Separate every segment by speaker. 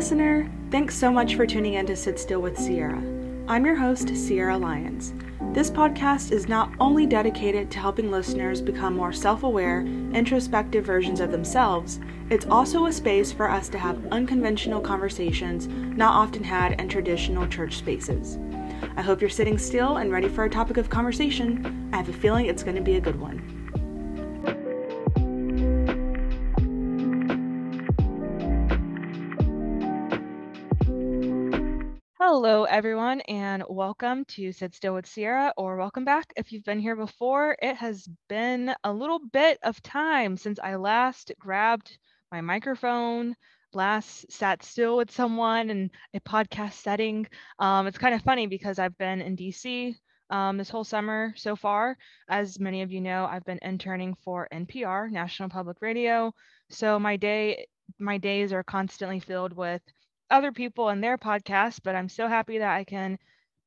Speaker 1: listener. Thanks so much for tuning in to Sit Still with Sierra. I'm your host, Sierra Lyons. This podcast is not only dedicated to helping listeners become more self aware, introspective versions of themselves, it's also a space for us to have unconventional conversations not often had in traditional church spaces. I hope you're sitting still and ready for a topic of conversation. I have a feeling it's going to be a good one. Hello, everyone, and welcome to Sit Still with Sierra, or welcome back if you've been here before. It has been a little bit of time since I last grabbed my microphone, last sat still with someone in a podcast setting. Um, it's kind of funny because I've been in DC um, this whole summer so far. As many of you know, I've been interning for NPR, National Public Radio. So my day, my days are constantly filled with other people and their podcasts, but I'm so happy that I can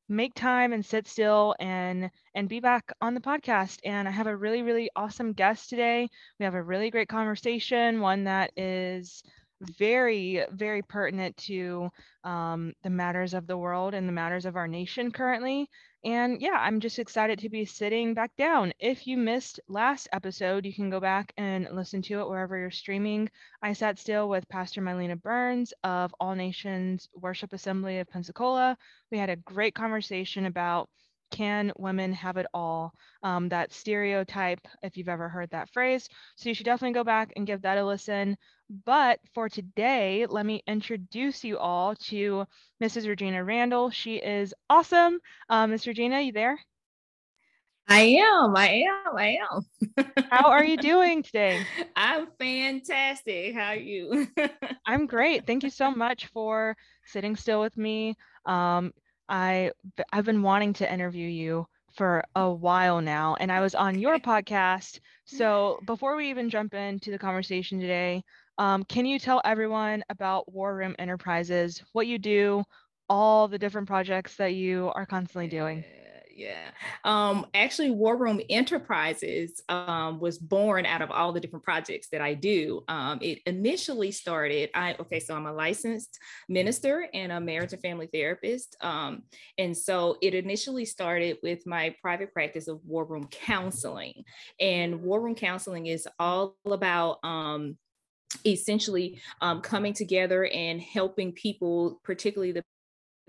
Speaker 1: make time and sit still and and be back on the podcast. And i have a really really awesome guest today. We have a really great conversation one that is very very pertinent to um, the matters of the world and the matters of our nation currently and yeah, I'm just excited to be sitting back down. If you missed last episode, you can go back and listen to it wherever you're streaming. I sat still with Pastor Mylena Burns of All Nations Worship Assembly of Pensacola. We had a great conversation about can women have it all? Um, that stereotype, if you've ever heard that phrase. So you should definitely go back and give that a listen. But for today, let me introduce you all to Mrs. Regina Randall. She is awesome. Um, Miss Regina, you there?
Speaker 2: I am. I am. I
Speaker 1: am. How are you doing today?
Speaker 2: I'm fantastic. How are you?
Speaker 1: I'm great. Thank you so much for sitting still with me. Um, I I've been wanting to interview you for a while now, and I was on your podcast. So before we even jump into the conversation today, um, can you tell everyone about War Room Enterprises, what you do, all the different projects that you are constantly doing?
Speaker 2: yeah. Um, actually, War Room Enterprises um, was born out of all the different projects that I do. Um, it initially started, I okay, so I'm a licensed minister and a marriage and family therapist. Um, and so it initially started with my private practice of War Room Counseling. And War Room Counseling is all about um, essentially um, coming together and helping people, particularly the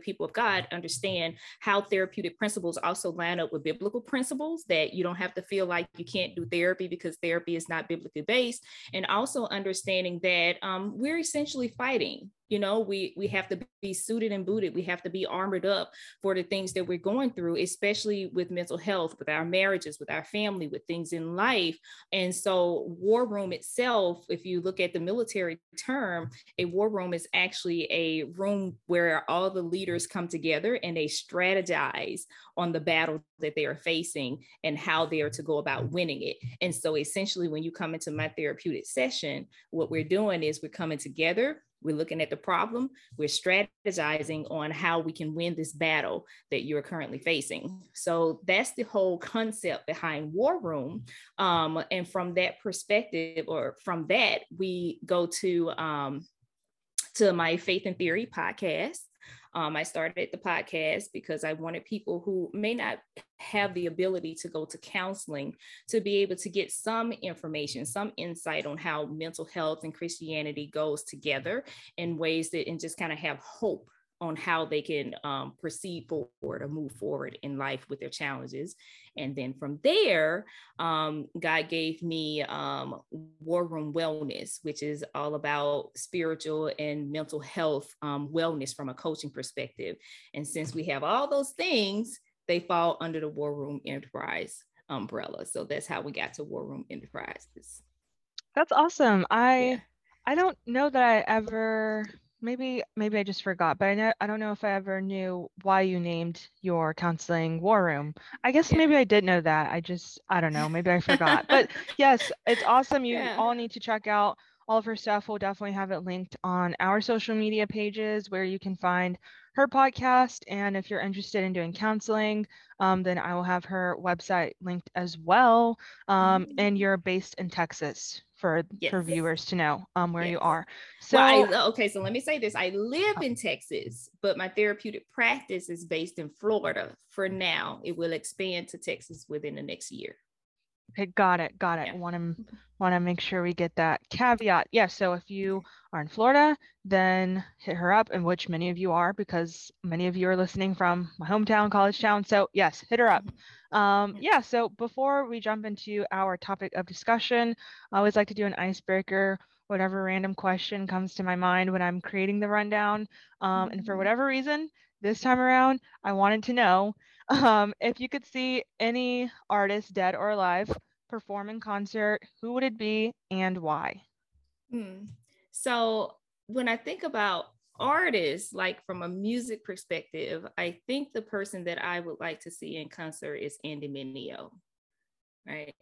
Speaker 2: people of God understand how therapeutic principles also line up with biblical principles, that you don't have to feel like you can't do therapy because therapy is not biblically based, and also understanding that um, we're essentially fighting you know we we have to be suited and booted. We have to be armored up for the things that we're going through especially with mental health with our marriages with our family with things in life. And so war room itself if you look at the military term a war room is actually a room where all the leaders come together and they strategize on the battle that they are facing and how they are to go about winning it. And so essentially when you come into my therapeutic session what we're doing is we're coming together we're looking at the problem. We're strategizing on how we can win this battle that you're currently facing. So that's the whole concept behind War Room. Um, and from that perspective, or from that, we go to um, to my Faith and Theory podcast. Um, I started the podcast because I wanted people who may not have the ability to go to counseling to be able to get some information, some insight on how mental health and Christianity goes together in ways that, and just kind of have hope on how they can um, proceed forward or move forward in life with their challenges. And then from there, um, God gave me um, War Room Wellness, which is all about spiritual and mental health um, wellness from a coaching perspective. And since we have all those things, they fall under the War Room Enterprise umbrella. So that's how we got to War Room Enterprises.
Speaker 1: That's awesome. I yeah. I don't know that I ever maybe maybe I just forgot, but I know I don't know if I ever knew why you named your counseling war room. I guess yeah. maybe I did know that. I just I don't know, maybe I forgot. but yes, it's awesome. You yeah. all need to check out all of her stuff. We'll definitely have it linked on our social media pages where you can find her podcast. And if you're interested in doing counseling, um, then I will have her website linked as well. Um, and mm. you're based in Texas for yes. for viewers to know um, where yes. you are.
Speaker 2: So well, I, okay, so let me say this: I live in Texas, but my therapeutic practice is based in Florida. For now, it will expand to Texas within the next year.
Speaker 1: Okay, got it, got it. Yeah. Want to want to make sure we get that caveat. Yeah. So if you are in Florida, then hit her up, and which many of you are, because many of you are listening from my hometown, college town. So yes, hit her up. Um, yeah. So before we jump into our topic of discussion, I always like to do an icebreaker. Whatever random question comes to my mind when I'm creating the rundown. Um, and for mm-hmm. whatever reason, this time around, I wanted to know um, if you could see any artist, dead or alive, perform in concert, who would it be and why?
Speaker 2: Hmm. So when I think about artists, like from a music perspective, I think the person that I would like to see in concert is Andy. Right.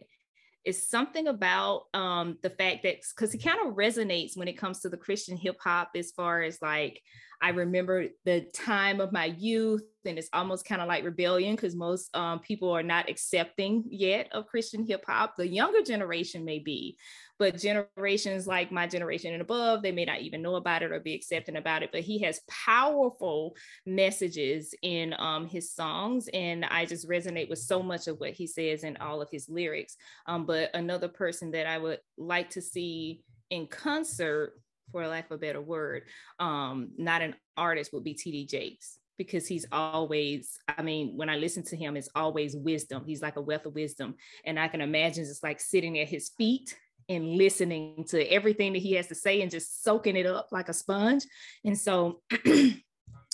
Speaker 2: It's something about um, the fact that because he kind of resonates when it comes to the Christian hip hop, as far as like I remember the time of my youth, and it's almost kind of like rebellion because most um, people are not accepting yet of Christian hip hop. The younger generation may be, but generations like my generation and above, they may not even know about it or be accepting about it. But he has powerful messages in um, his songs, and I just resonate with so much of what he says in all of his lyrics. Um, but another person that I would like to see in concert for lack of a better word, um, not an artist would be TD Jakes because he's always, I mean, when I listen to him, it's always wisdom. He's like a wealth of wisdom. And I can imagine just like sitting at his feet and listening to everything that he has to say and just soaking it up like a sponge. And so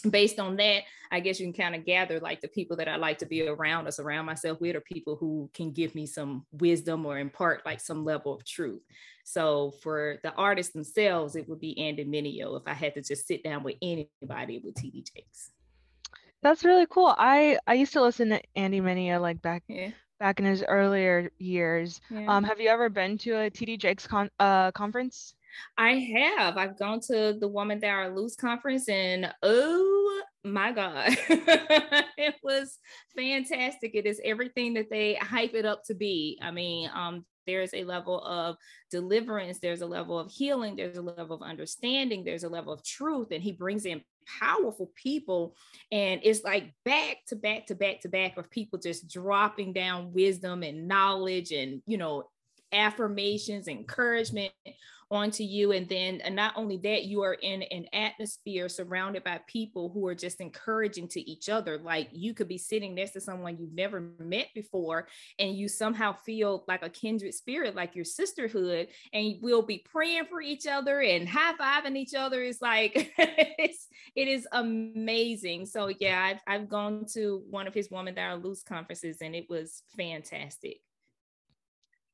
Speaker 2: based on that, I guess you can kind of gather like the people that I like to be around or surround myself with are people who can give me some wisdom or impart like some level of truth. So for the artists themselves, it would be Andy Mineo. If I had to just sit down with anybody, it would TD Jakes.
Speaker 1: That's really cool. I I used to listen to Andy Mineo like back yeah. back in his earlier years. Yeah. Um, have you ever been to a TD Jakes con- uh, conference?
Speaker 2: I have. I've gone to the Woman Thou Art Loosed conference and oh my God, it was fantastic. It is everything that they hype it up to be. I mean, um, there's a level of deliverance, there's a level of healing, there's a level of understanding, there's a level of truth, and he brings in powerful people. And it's like back to back to back to back of people just dropping down wisdom and knowledge and, you know, affirmations, encouragement onto you. And then and not only that, you are in an atmosphere surrounded by people who are just encouraging to each other. Like you could be sitting next to someone you've never met before, and you somehow feel like a kindred spirit, like your sisterhood, and we'll be praying for each other and high fiving each other. It's like it's it is amazing. So yeah, I've I've gone to one of his Woman Thou Art Loosed conferences and it was fantastic.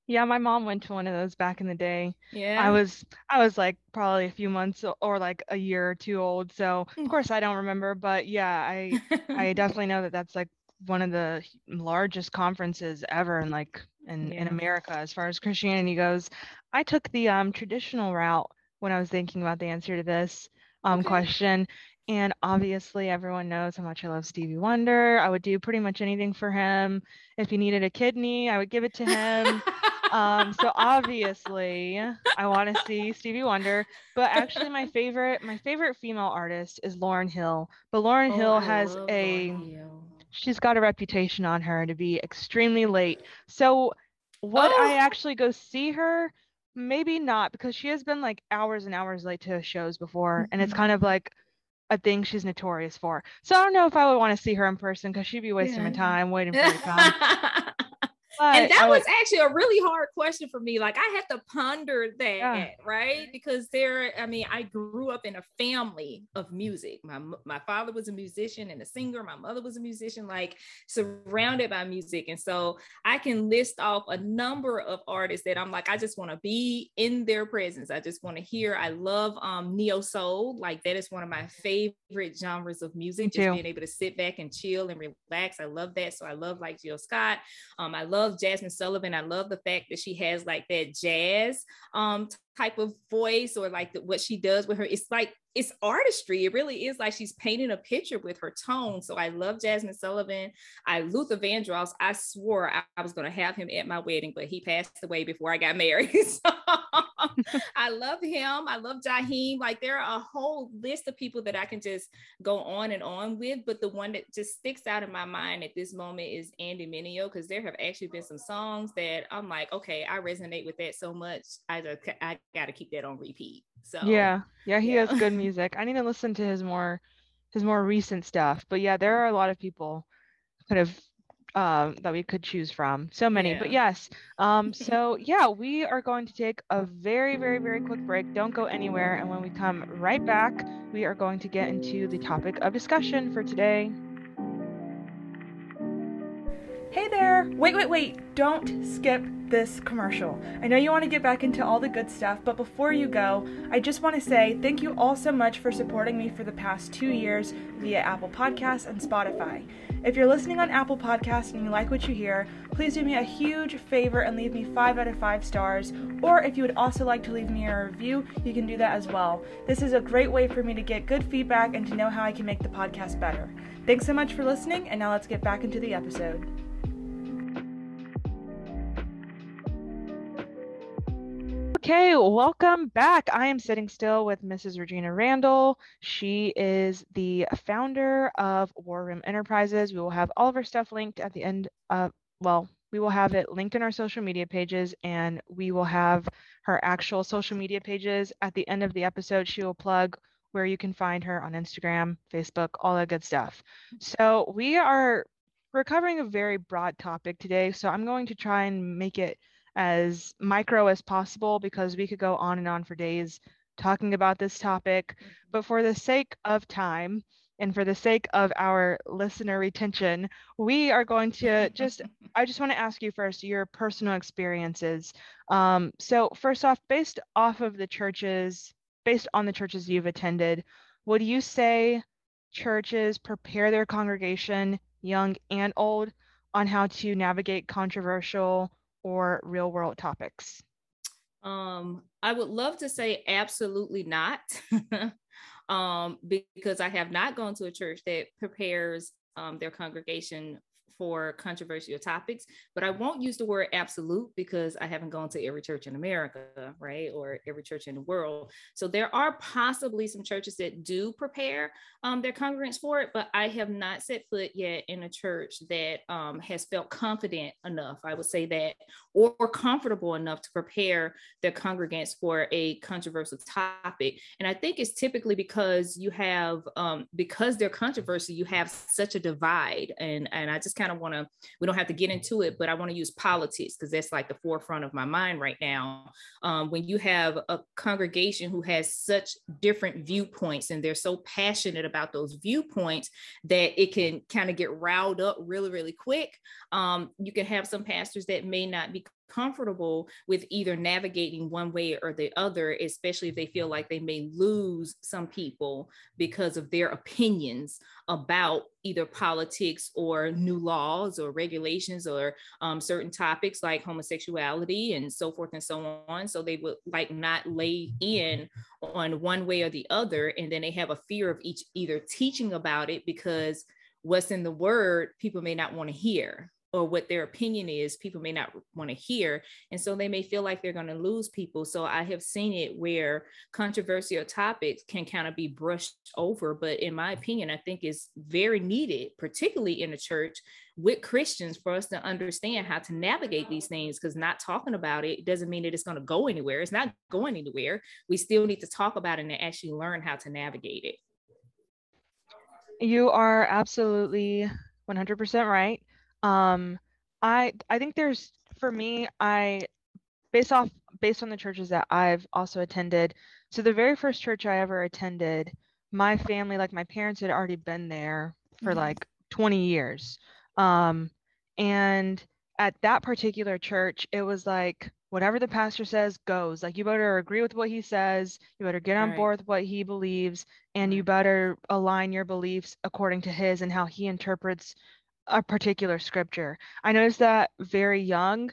Speaker 1: Yeah, my mom went to one of those back in the day. Yeah. I was I was like probably a few months or like a year or two old. So, of mm. course I don't remember, but yeah, I I definitely know that that's like one of the largest conferences ever in like in yeah. in America as far as Christianity goes. I took the um traditional route when I was thinking about the answer to this um okay. question. And obviously, everyone knows how much I love Stevie Wonder. I would do pretty much anything for him. If he needed a kidney, I would give it to him. um, so obviously I want to see Stevie Wonder, but actually my favorite my favorite female artist is Lauryn Hill. But Lauryn oh, Hill has a she's got a reputation on her to be extremely late. So would oh. I actually go see her? Maybe not because she has been like hours and hours late to shows before mm-hmm. and it's mm-hmm. kind of like a thing she's notorious for. So I don't know if I would want to see her in person because she'd be wasting yeah. my time waiting for her to come.
Speaker 2: But and that was actually a really hard question for me. Like I had to ponder that, yeah. right? Because there, I mean, I grew up in a family of music. My my father was a musician and a singer. My mother was a musician, like surrounded by music. And so I can list off a number of artists that I'm like, I just want to be in their presence. I just want to hear. I love um neo soul. Like that is one of my favorite genres of music. Just being able to sit back and chill and relax. I love that. So I love like Jill Scott. Um, I love love Jazmine Sullivan. I love the fact that she has like that jazz um type of voice or like the, what she does with her. It's like it's artistry. It really is like she's painting a picture with her tone. So I love Jazmine Sullivan. I Luther Vandross. I swore I, I was going to have him at my wedding, but he passed away before I got married. so I love him. I love Jaheim. Like there are a whole list of people that I can just go on and on with. But the one that just sticks out in my mind at this moment is Andy Mineo, because there have actually been some songs that I'm like, okay, I resonate with that so much. I just, I got to keep that on repeat. So
Speaker 1: yeah, yeah, he yeah. has good music. I need to listen to his more his more recent stuff. But yeah, there are a lot of people kind of um, that we could choose from. So many, yeah. but yes. Um, so yeah, we are going to take a very, very, very quick break. Don't go anywhere. And when we come right back, we are going to get into the topic of discussion for today. Hey there! Wait, wait, wait! Don't skip this commercial. I know you want to get back into all the good stuff, but before you go, I just want to say thank you all so much for supporting me for the past two years via Apple Podcasts and Spotify. If you're listening on Apple Podcasts and you like what you hear, please do me a huge favor and leave me five out of five stars. Or if you would also like to leave me a review, you can do that as well. This is a great way for me to get good feedback and to know how I can make the podcast better. Thanks so much for listening, and now let's get back into the episode. Okay, welcome back. I am sitting still with Mrs. Regina Randall. She is the founder of War Room Enterprises. We will have all of her stuff linked at the end of, well, we will have it linked in our social media pages and we will have her actual social media pages at the end of the episode. She will plug where you can find her on Instagram, Facebook, all that good stuff. So we are we're covering a very broad topic today. So I'm going to try and make it as micro as possible because we could go on and on for days talking about this topic. Mm-hmm. But for the sake of time and for the sake of our listener retention, we are going to just, I just want to ask you first your personal experiences. Um, so, first off, based off of the churches, based on the churches you've attended, would you say churches prepare their congregation, young and old, on how to navigate controversial or real world topics?
Speaker 2: Um, I would love to say absolutely not, um, because I have not gone to a church that prepares um, their congregation for controversial topics, but I won't use the word absolute because I haven't gone to every church in America, right? Or every church in the world. So there are possibly some churches that do prepare um, their congregants for it, but I have not set foot yet in a church that um, has felt confident enough, I would say that, or, or comfortable enough to prepare their congregants for a controversial topic. And I think it's typically because you have, um, because they're controversial, you have such a divide. And, and I just kind kind of want to, we don't have to get into it, but I want to use politics because that's like the forefront of my mind right now. Um, when you have a congregation who has such different viewpoints and they're so passionate about those viewpoints that it can kind of get riled up really, really quick. Um, you can have some pastors that may not be comfortable with either navigating one way or the other, especially if they feel like they may lose some people because of their opinions about either politics or new laws or regulations or um, certain topics like homosexuality and so forth and so on. So they would like not lay in on one way or the other. And then they have a fear of each either teaching about it because what's in the word people may not want to hear or what their opinion is, people may not want to hear. And so they may feel like they're going to lose people. So I have seen it where controversial topics can kind of be brushed over. But in my opinion, I think is very needed, particularly in a church with Christians, for us to understand how to navigate these things. Because not talking about it doesn't mean that it's going to go anywhere. It's not going anywhere. We still need to talk about it and actually learn how to navigate it.
Speaker 1: You are absolutely 100% right. Um, I I think there's for me, I based off based on the churches that I've also attended. So the very first church I ever attended, my family, like my parents, had already been there for mm-hmm. like 20 years. Um, and at that particular church, it was like whatever the pastor says goes. Like you better agree with what he says, you better get on right. board with what he believes, and you better align your beliefs according to his and how he interprets a particular scripture. I noticed that very young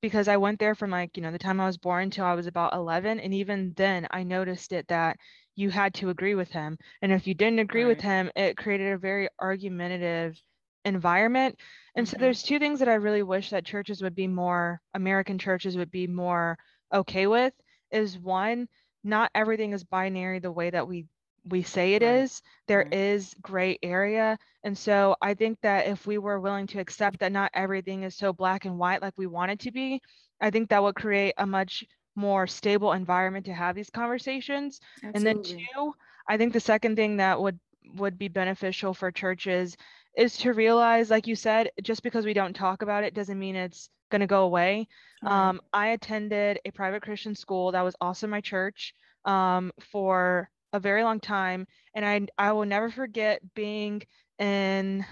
Speaker 1: because I went there from like, you know, the time I was born till I was about 11. And even then, I noticed it that you had to agree with him. And if you didn't agree right. with him, it created a very argumentative environment. And mm-hmm. so there's two things that I really wish that churches would be more, American churches would be more okay with is one, not everything is binary the way that we we say it right. is. There right. is gray area. And so I think that if we were willing to accept that not everything is so black and white like we want it to be, I think that would create a much more stable environment to have these conversations. Absolutely. And then two, I think the second thing that would would be beneficial for churches is to realize like you said just because we don't talk about it doesn't mean it's going to go away um, i attended a private christian school that was also my church um, for a very long time and i i will never forget being in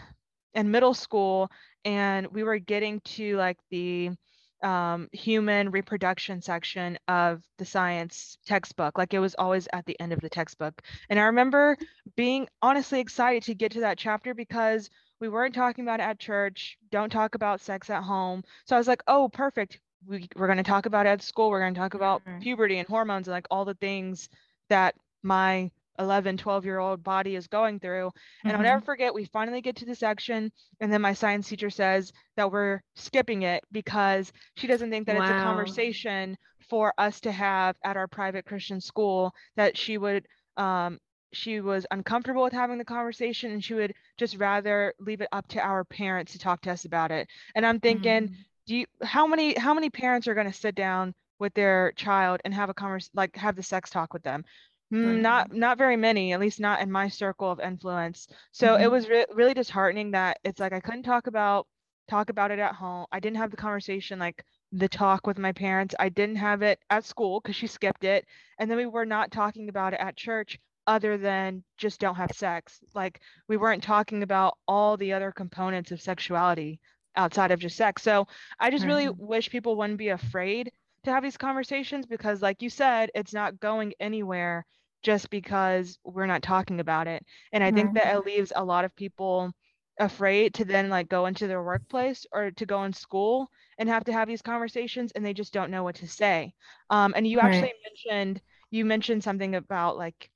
Speaker 1: in middle school and we were getting to like the um, human reproduction section of the science textbook. Like it was always at the end of the textbook. And I remember being honestly excited to get to that chapter because we weren't talking about it at church. Don't talk about sex at home. So I was like, oh, perfect. We, we're going to talk about it at school. We're going to talk about mm-hmm. puberty and hormones and like all the things that my 11 12 year old body is going through and mm-hmm. i'll never mm-hmm. forget we finally get to the section and then my science teacher says that we're skipping it because she doesn't think that wow. it's a conversation for us to have at our private christian school that she would um, she was uncomfortable with having the conversation and she would just rather leave it up to our parents to talk to us about it and i'm thinking mm-hmm. do you how many how many parents are going to sit down with their child and have a conversation like have the sex talk with them Mm, not not very many, at least not in my circle of influence. So mm-hmm. it was re- really disheartening that it's like I couldn't talk about talk about it at home. I didn't have the conversation like the talk with my parents. I didn't have it at school because she skipped it, and then we were not talking about it at church other than just don't have sex. Like we weren't talking about all the other components of sexuality outside of just sex. So I just really mm-hmm. wish people wouldn't be afraid to have these conversations because like you said, it's not going anywhere just because we're not talking about it. And I mm-hmm. think that it leaves a lot of people afraid to then like go into their workplace or to go in school and have to have these conversations and they just don't know what to say. Um, and you right. actually mentioned you mentioned something about like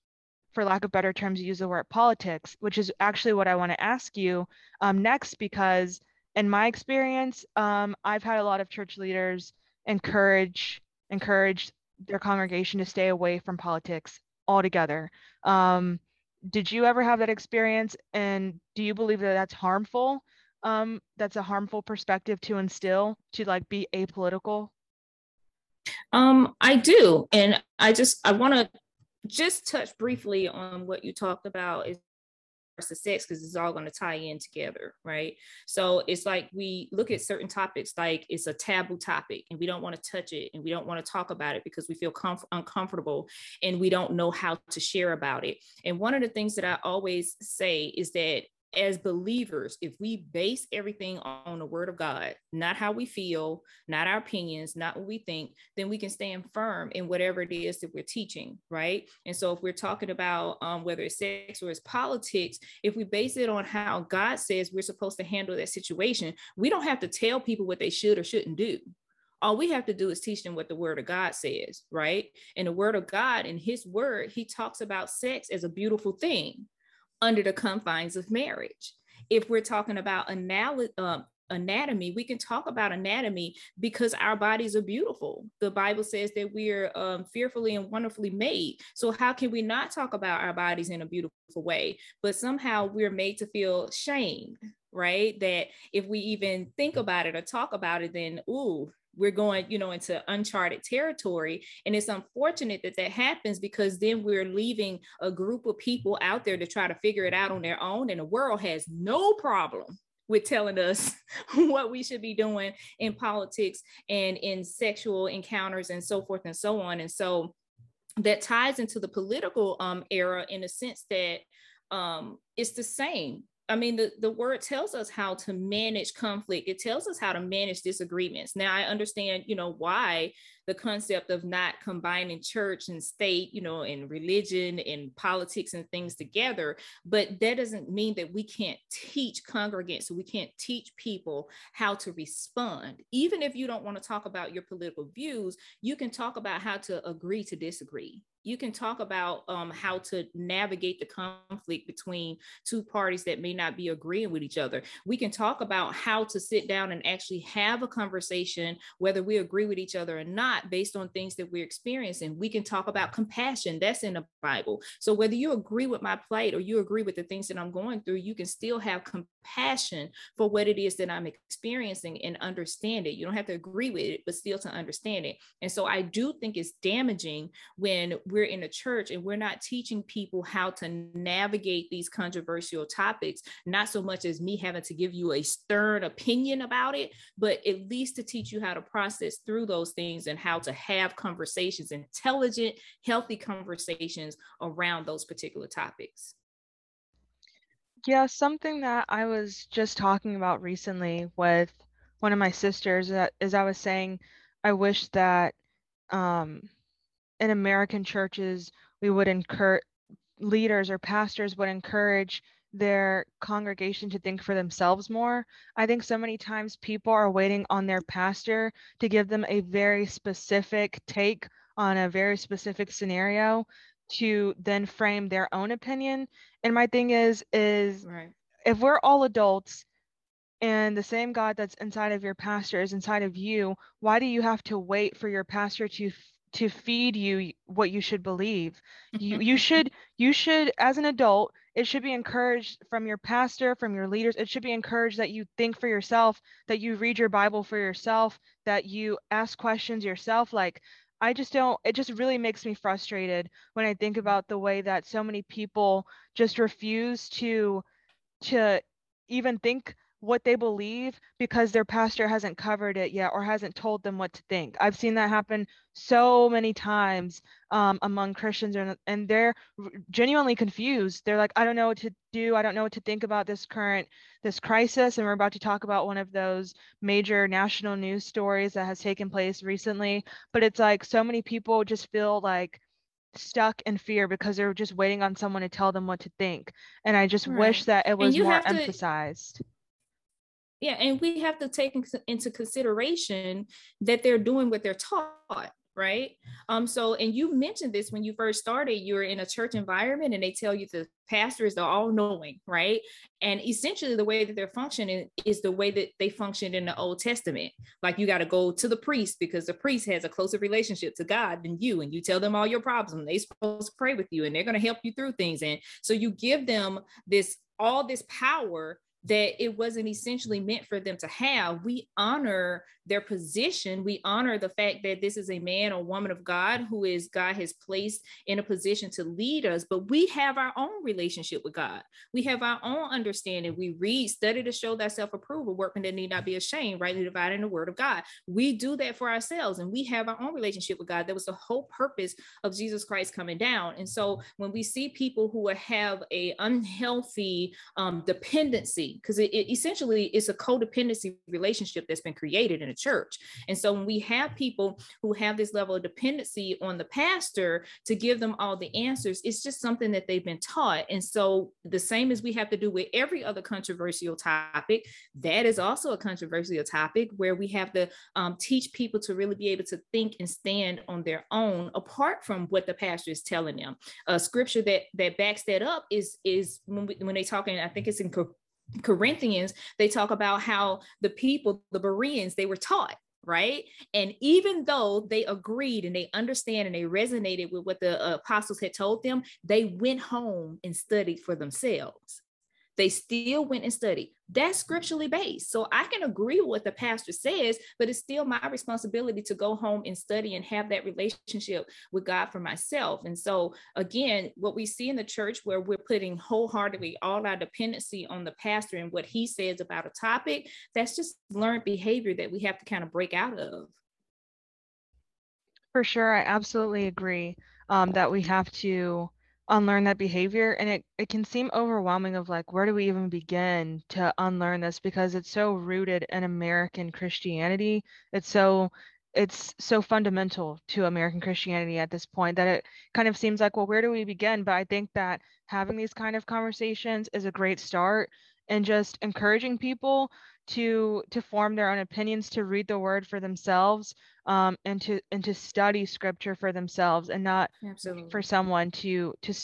Speaker 1: for lack of better terms use the word politics which is actually what i want to ask you um, next because in my experience um, i've had a lot of church leaders encourage encourage their congregation to stay away from politics altogether. Um, did you ever have that experience? And do you believe that that's harmful? Um, that's a harmful perspective to instill to like be apolitical?
Speaker 2: Um, I do. And I just, I want to just touch briefly on what you talked about is to sex because it's all going to tie in together, right? So it's like we look at certain topics like it's a taboo topic and we don't want to touch it and we don't want to talk about it because we feel comf- uncomfortable and we don't know how to share about it. And one of the things that I always say is that as believers, if we base everything on the word of God, not how we feel, not our opinions, not what we think, then we can stand firm in whatever it is that we're teaching, right? And so if we're talking about um, whether it's sex or it's politics, if we base it on how God says we're supposed to handle that situation, we don't have to tell people what they should or shouldn't do all we have to do is teach them what the word of God says, right? And the word of God in his word, he talks about sex as a beautiful thing under the confines of marriage. If we're talking about anal- uh, anatomy, we can talk about anatomy because our bodies are beautiful. The Bible says that we are um, fearfully and wonderfully made. So, how can we not talk about our bodies in a beautiful way? But somehow we're made to feel shame, right? That if we even think about it or talk about it, then, ooh, we're going you know into uncharted territory. And it's unfortunate that that happens because then we're leaving a group of people out there to try to figure it out on their own. And the world has no problem with telling us what we should be doing in politics and in sexual encounters and so forth and so on. And so that ties into the political um, era in the sense that um, it's the same I mean, the, the word tells us how to manage conflict. It tells us how to manage disagreements. Now, I understand, you know, why the concept of not combining church and state, you know, and religion and politics and things together. But that doesn't mean that we can't teach congregants, we can't teach people how to respond. Even if you don't want to talk about your political views, you can talk about how to agree to disagree you can talk about um, how to navigate the conflict between two parties that may not be agreeing with each other. We can talk about how to sit down and actually have a conversation, whether we agree with each other or not, based on things that we're experiencing. We can talk about compassion, that's in the Bible. So whether you agree with my plight or you agree with the things that I'm going through, you can still have compassion for what it is that I'm experiencing and understand it. You don't have to agree with it, but still to understand it. And so I do think it's damaging when we're in a church and we're not teaching people how to navigate these controversial topics, not so much as me having to give you a stern opinion about it, but at least to teach you how to process through those things and how to have conversations, intelligent, healthy conversations around those particular topics.
Speaker 1: Yeah, something that I was just talking about recently with one of my sisters is I was saying I wish that um in American churches, we would encourage leaders or pastors would encourage their congregation to think for themselves more. I think so many times people are waiting on their pastor to give them a very specific take on a very specific scenario to then frame their own opinion. And my thing is is right. if we're all adults and the same God that's inside of your pastor is inside of you, why do you have to wait for your pastor to to feed you what you should believe. You you should you should as an adult, it should be encouraged from your pastor, from your leaders. It should be encouraged that you think for yourself, that you read your Bible for yourself, that you ask questions yourself like I just don't it just really makes me frustrated when I think mm-hmm. about the way that so many people just refuse to to even think what they believe because their pastor hasn't covered it yet or hasn't told them what to think. I've seen that happen so many times um, among Christians, and, and they're genuinely confused. They're like, I don't know what to do. I don't know what to think about this current this crisis. And we're about to talk about one of those major national news stories that has taken place recently. But it's like so many people just feel like stuck in fear because they're just waiting on someone to tell them what to think. And I just right. wish that it was more to, emphasized
Speaker 2: yeah and we have to take into consideration that they're doing what they're taught right? Um so and you mentioned this when you first started you're in a church environment and they tell you the pastors are all knowing right? And essentially the way that they're functioning is the way that they functioned in the old testament. Like you got to go to the priest because the priest has a closer relationship to god than you and you tell them all your problems they're supposed to pray with you and they're going to help you through things. And so you give them this all this power that it wasn't essentially meant for them to have. We honor their position. We honor the fact that this is a man or woman of God who is God has placed in a position to lead us, but we have our own relationship with God. We have our own understanding. We read, study to show that self approval, workman that need not be ashamed, rightly dividing the word of God. We do that for ourselves and we have our own relationship with God. That was the whole purpose of Jesus Christ coming down. And so when we see people who have a unhealthy um, dependency, because it, it essentially it's a codependency relationship that's been created in a church. And so when we have people who have this level of dependency on the pastor to give them all the answers, it's just something that they've been taught. And so the same as we have to do with every other controversial topic, that is also a controversial topic where we have to um, teach people to really be able to think and stand on their own apart from what the pastor is telling them. A scripture that that backs that up is is when we, when they talking, I think it's in Corinthians, they talk about how the people, the Bereans, they were taught right? And even though they agreed and they understand and they resonated with what the uh, apostles had told them, they went home and studied for themselves. They still went and studied. That's scripturally based. So I can agree with what the pastor says, but it's still my responsibility to go home and study and have that relationship with God for myself. And so, again, what we see in the church where we're putting wholeheartedly all our dependency on the pastor and what he says about a topic, that's just learned behavior that we have to kind of break out of.
Speaker 1: For sure. I absolutely agree um, that we have to unlearn that behavior and it, it can seem overwhelming of like where do we even begin to unlearn this? Because it's so rooted in american christianity. It's so it's so fundamental to american christianity at this point that it kind of seems like well where do we begin? But i think that having these kind of conversations is a great start and just encouraging people to to form their own opinions to read the word for themselves um, and to and to study scripture for themselves and not
Speaker 2: Absolutely.
Speaker 1: for someone to to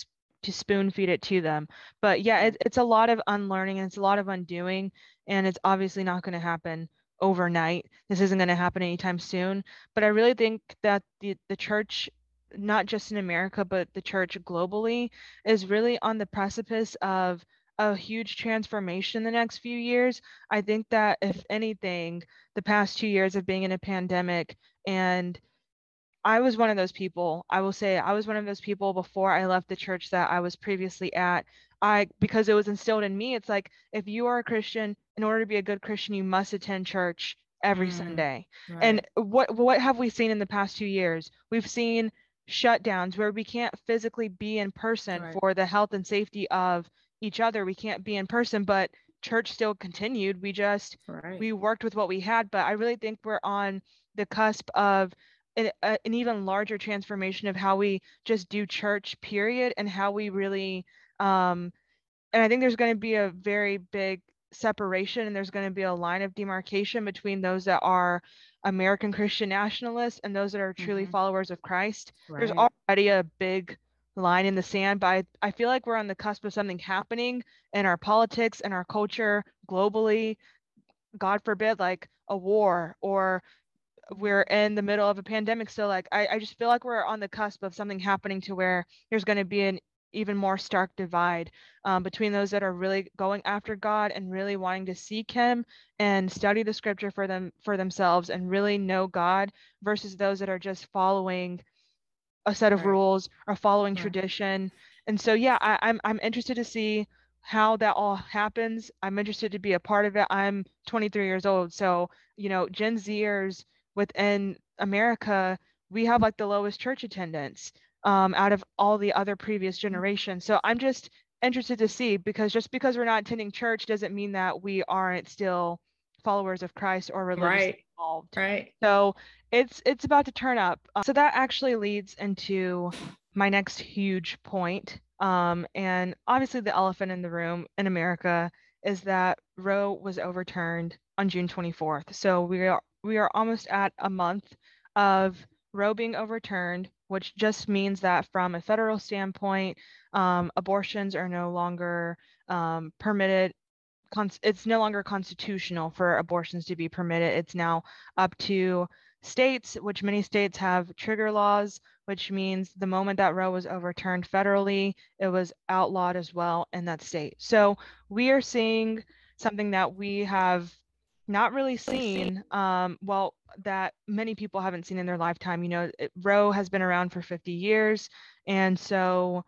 Speaker 1: to spoon feed it to them. But yeah it, it's a lot of unlearning and it's a lot of undoing and it's obviously not going to happen overnight. This isn't going to happen anytime soon. But i really think that the the church not just in america but the church globally is really on the precipice of a huge transformation in the next few years. I think that if anything, the past two years of being in a pandemic and I was one of those people. I will say I was one of those people before I left the church that I was previously at. I because it was instilled in me. It's like if you are a Christian, in order to be a good Christian, you must attend church every mm, Sunday. Right. And what what have we seen in the past 2 years? We've seen shutdowns where we can't physically be in person right. for the health and safety of each other. We can't be in person, but church still continued. We just right. we worked with what we had, but I really think we're on the cusp of an, a, an even larger transformation of how we just do church period and how we really um and I think there's going to be a very big separation and there's going to be a line of demarcation between those that are American Christian nationalists and those that are truly mm-hmm. followers of Christ. Right. There's already a big line in the sand, but I, I feel like we're on the cusp of something happening in our politics and our culture globally. God forbid, like a war or we're in the middle of a pandemic. So like I, I just feel like we're on the cusp of something happening to where there's going to be an even more stark divide um, between those that are really going after God and really wanting to seek Him and study the Scripture for them for themselves and really know God versus those that are just following a set of right. rules or following right. tradition. And so, yeah, I, I'm I'm interested to see how that all happens. I'm interested to be a part of it. I'm 23 years old, so you know, Gen Zers within America, we have like the lowest church attendance um, out of all the other previous mm. generations. So I'm just interested to see because just because we're not attending church doesn't mean that we aren't still followers of Christ or religiously right. involved.
Speaker 2: Right.
Speaker 1: So it's it's about to turn up. Uh, so that actually leads into my next huge point. Um, and obviously the elephant in the room in America is that Roe was overturned on June 24th. So we are we are almost at a month of Roe being overturned, which just means that from a federal standpoint, um, abortions are no longer um, permitted it's no longer constitutional for abortions to be permitted. It's now up to states, which many states have trigger laws, which means the moment that Roe was overturned federally, it was outlawed as well in that state. So we are seeing something that we have not really seen, um, well, that many people haven't seen in their lifetime. You know, it, Roe has been around for 50 years. And so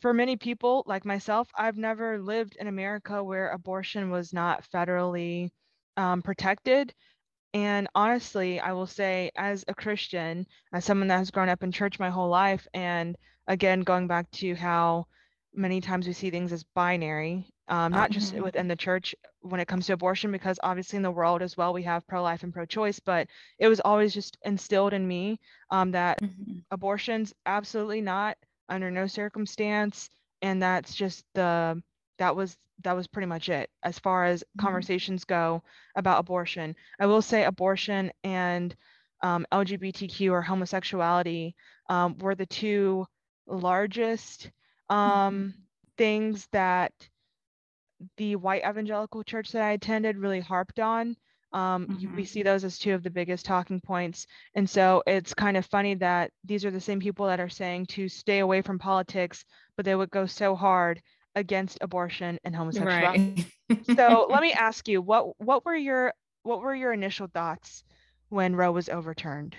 Speaker 1: for many people like myself, I've never lived in America where abortion was not federally um, protected. And honestly, I will say, as a Christian, as someone that has grown up in church my whole life, and again, going back to how many times we see things as binary, um, not just mm-hmm. within the church when it comes to abortion, because obviously in the world as well, we have pro life and pro choice, but it was always just instilled in me um, that mm-hmm. abortion's absolutely not under no circumstance. And that's just the, that was that was pretty much it as far as mm-hmm. conversations go about abortion. I will say abortion and um, LGBTQ or homosexuality um, were the two largest um, mm-hmm. things that the white evangelical church that I attended really harped on. Um, mm-hmm. We see those as two of the biggest talking points. And so it's kind of funny that these are the same people that are saying to stay away from politics, but they would go so hard against abortion and homosexuality. Right. so let me ask you, what what were your what were your initial thoughts when Roe was overturned?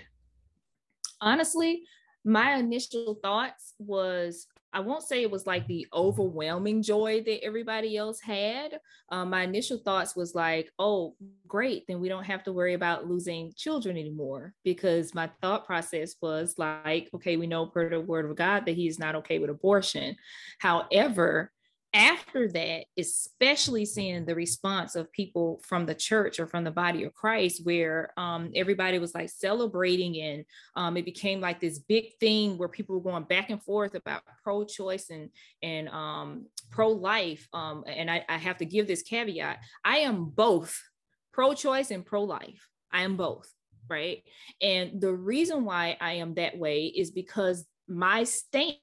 Speaker 2: Honestly, my initial thoughts was I won't say it was like the overwhelming joy that everybody else had. Um, my initial thoughts was like, oh, great, then we don't have to worry about losing children anymore. Because my thought process was like, okay, we know per the word of God that he is not okay with abortion. However, after that, especially seeing the response of people from the church or from the body of Christ, where um, everybody was like celebrating and um, it became like this big thing where people were going back and forth about pro-choice and and um, pro-life. Um, and I, I have to give this caveat: I am both pro-choice and pro-life. I am both, right? And the reason why I am that way is because my stand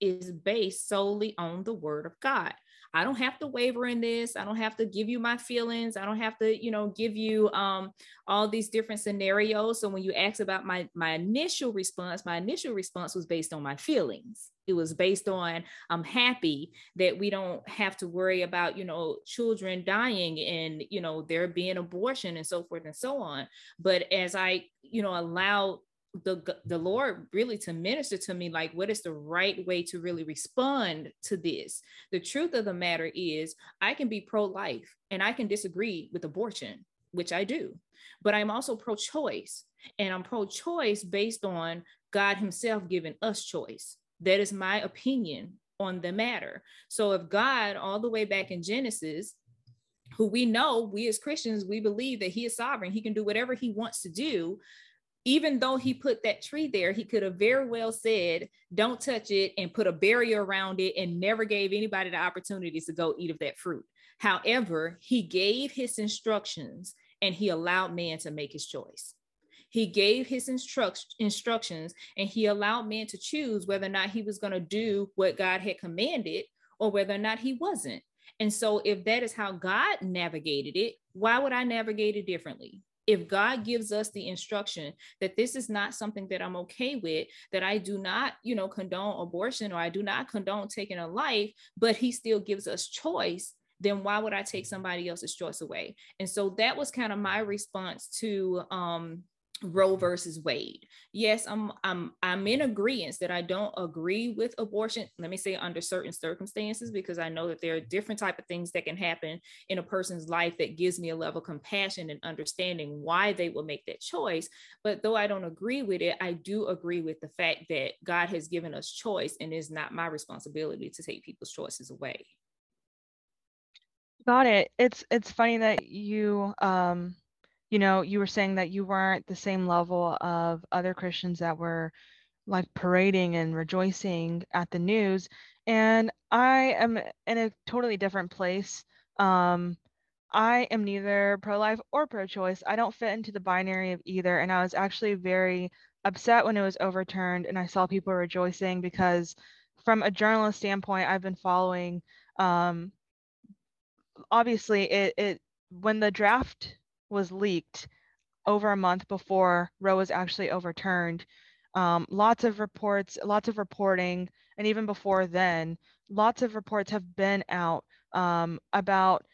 Speaker 2: is based solely on the word of God. I don't have to waver in this. I don't have to give you my feelings. I don't have to, you know, give you um, all these different scenarios. So when you ask about my my initial response, my initial response was based on my feelings. It was based on I'm happy that we don't have to worry about, you know, children dying and, you know, there being abortion and so forth and so on. But as I, you know, allow the the lord really to minister to me like what is the right way to really respond to this? The truth of the matter is i can be pro-life and i can disagree with abortion which i do but i'm also pro-choice and i'm pro-choice based on god himself giving us choice. That is my opinion on the matter. So if god all the way back in genesis who we know we as christians we believe that he is sovereign he can do whatever he wants to do even though he put that tree there, he could have very well said, don't touch it and put a barrier around it and never gave anybody the opportunity to go eat of that fruit. However, he gave his instructions and he allowed man to make his choice. He gave his instruct- instructions and he allowed man to choose whether or not he was going to do what God had commanded or whether or not he wasn't. And so, if that is how God navigated it, why would I navigate it differently? If God gives us the instruction that this is not something that I'm okay with, that I do not, you know, condone abortion or I do not condone taking a life, but he still gives us choice, then why would I take somebody else's choice away? And so that was kind of my response to um Roe versus Wade. Yes, I'm I'm I'm in agreement that I don't agree with abortion. Let me say under certain circumstances because I know that there are different type of things that can happen in a person's life that gives me a level of compassion and understanding why they will make that choice. But though I don't agree with it, I do agree with the fact that God has given us choice and it's not my responsibility to take people's choices away.
Speaker 1: Got it. It's it's funny that you um you know, you were saying that you weren't the same level of other Christians that were like parading and rejoicing at the news. And I am in a totally different place. Um, I am neither pro life or pro choice. I don't fit into the binary of either. And I was actually very upset when it was overturned and I saw people rejoicing because, from a journalist standpoint, I've been following. Um, obviously, it, it when the draft was leaked over a month before Roe was actually overturned. Um, lots of reports, lots of reporting, and even before then, lots of reports have been out um, about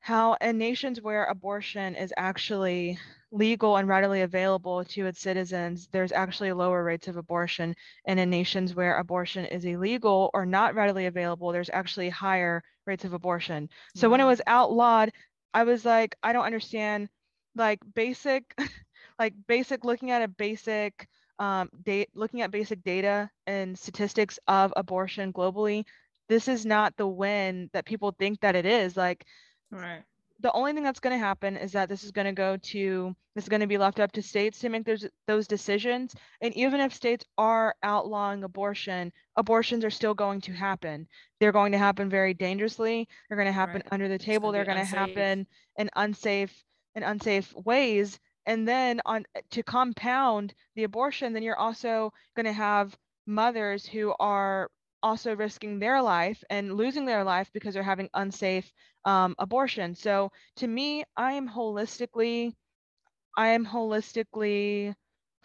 Speaker 1: how in nations where abortion is actually legal and readily available to its citizens, there's actually lower rates of abortion. And in nations where abortion is illegal or not readily available, there's actually higher rates of abortion. So when it was outlawed, I was like, I don't understand like basic like basic looking at a basic um date looking at basic data and statistics of abortion globally this is not the win that people think that it is like
Speaker 2: right
Speaker 1: the only thing that's going to happen is that this is going to go to this is going to be left up to states to make those those decisions. And even if states are outlawing abortion abortions are still going to happen. They're going to happen very dangerously. They're going to happen right. under the table. they're going to happen in unsafe in unsafe ways. And then on to compound the abortion then you're also going to have mothers who are also risking their life and losing their life because they're having unsafe um, abortion. So to me, I am holistically, I am holistically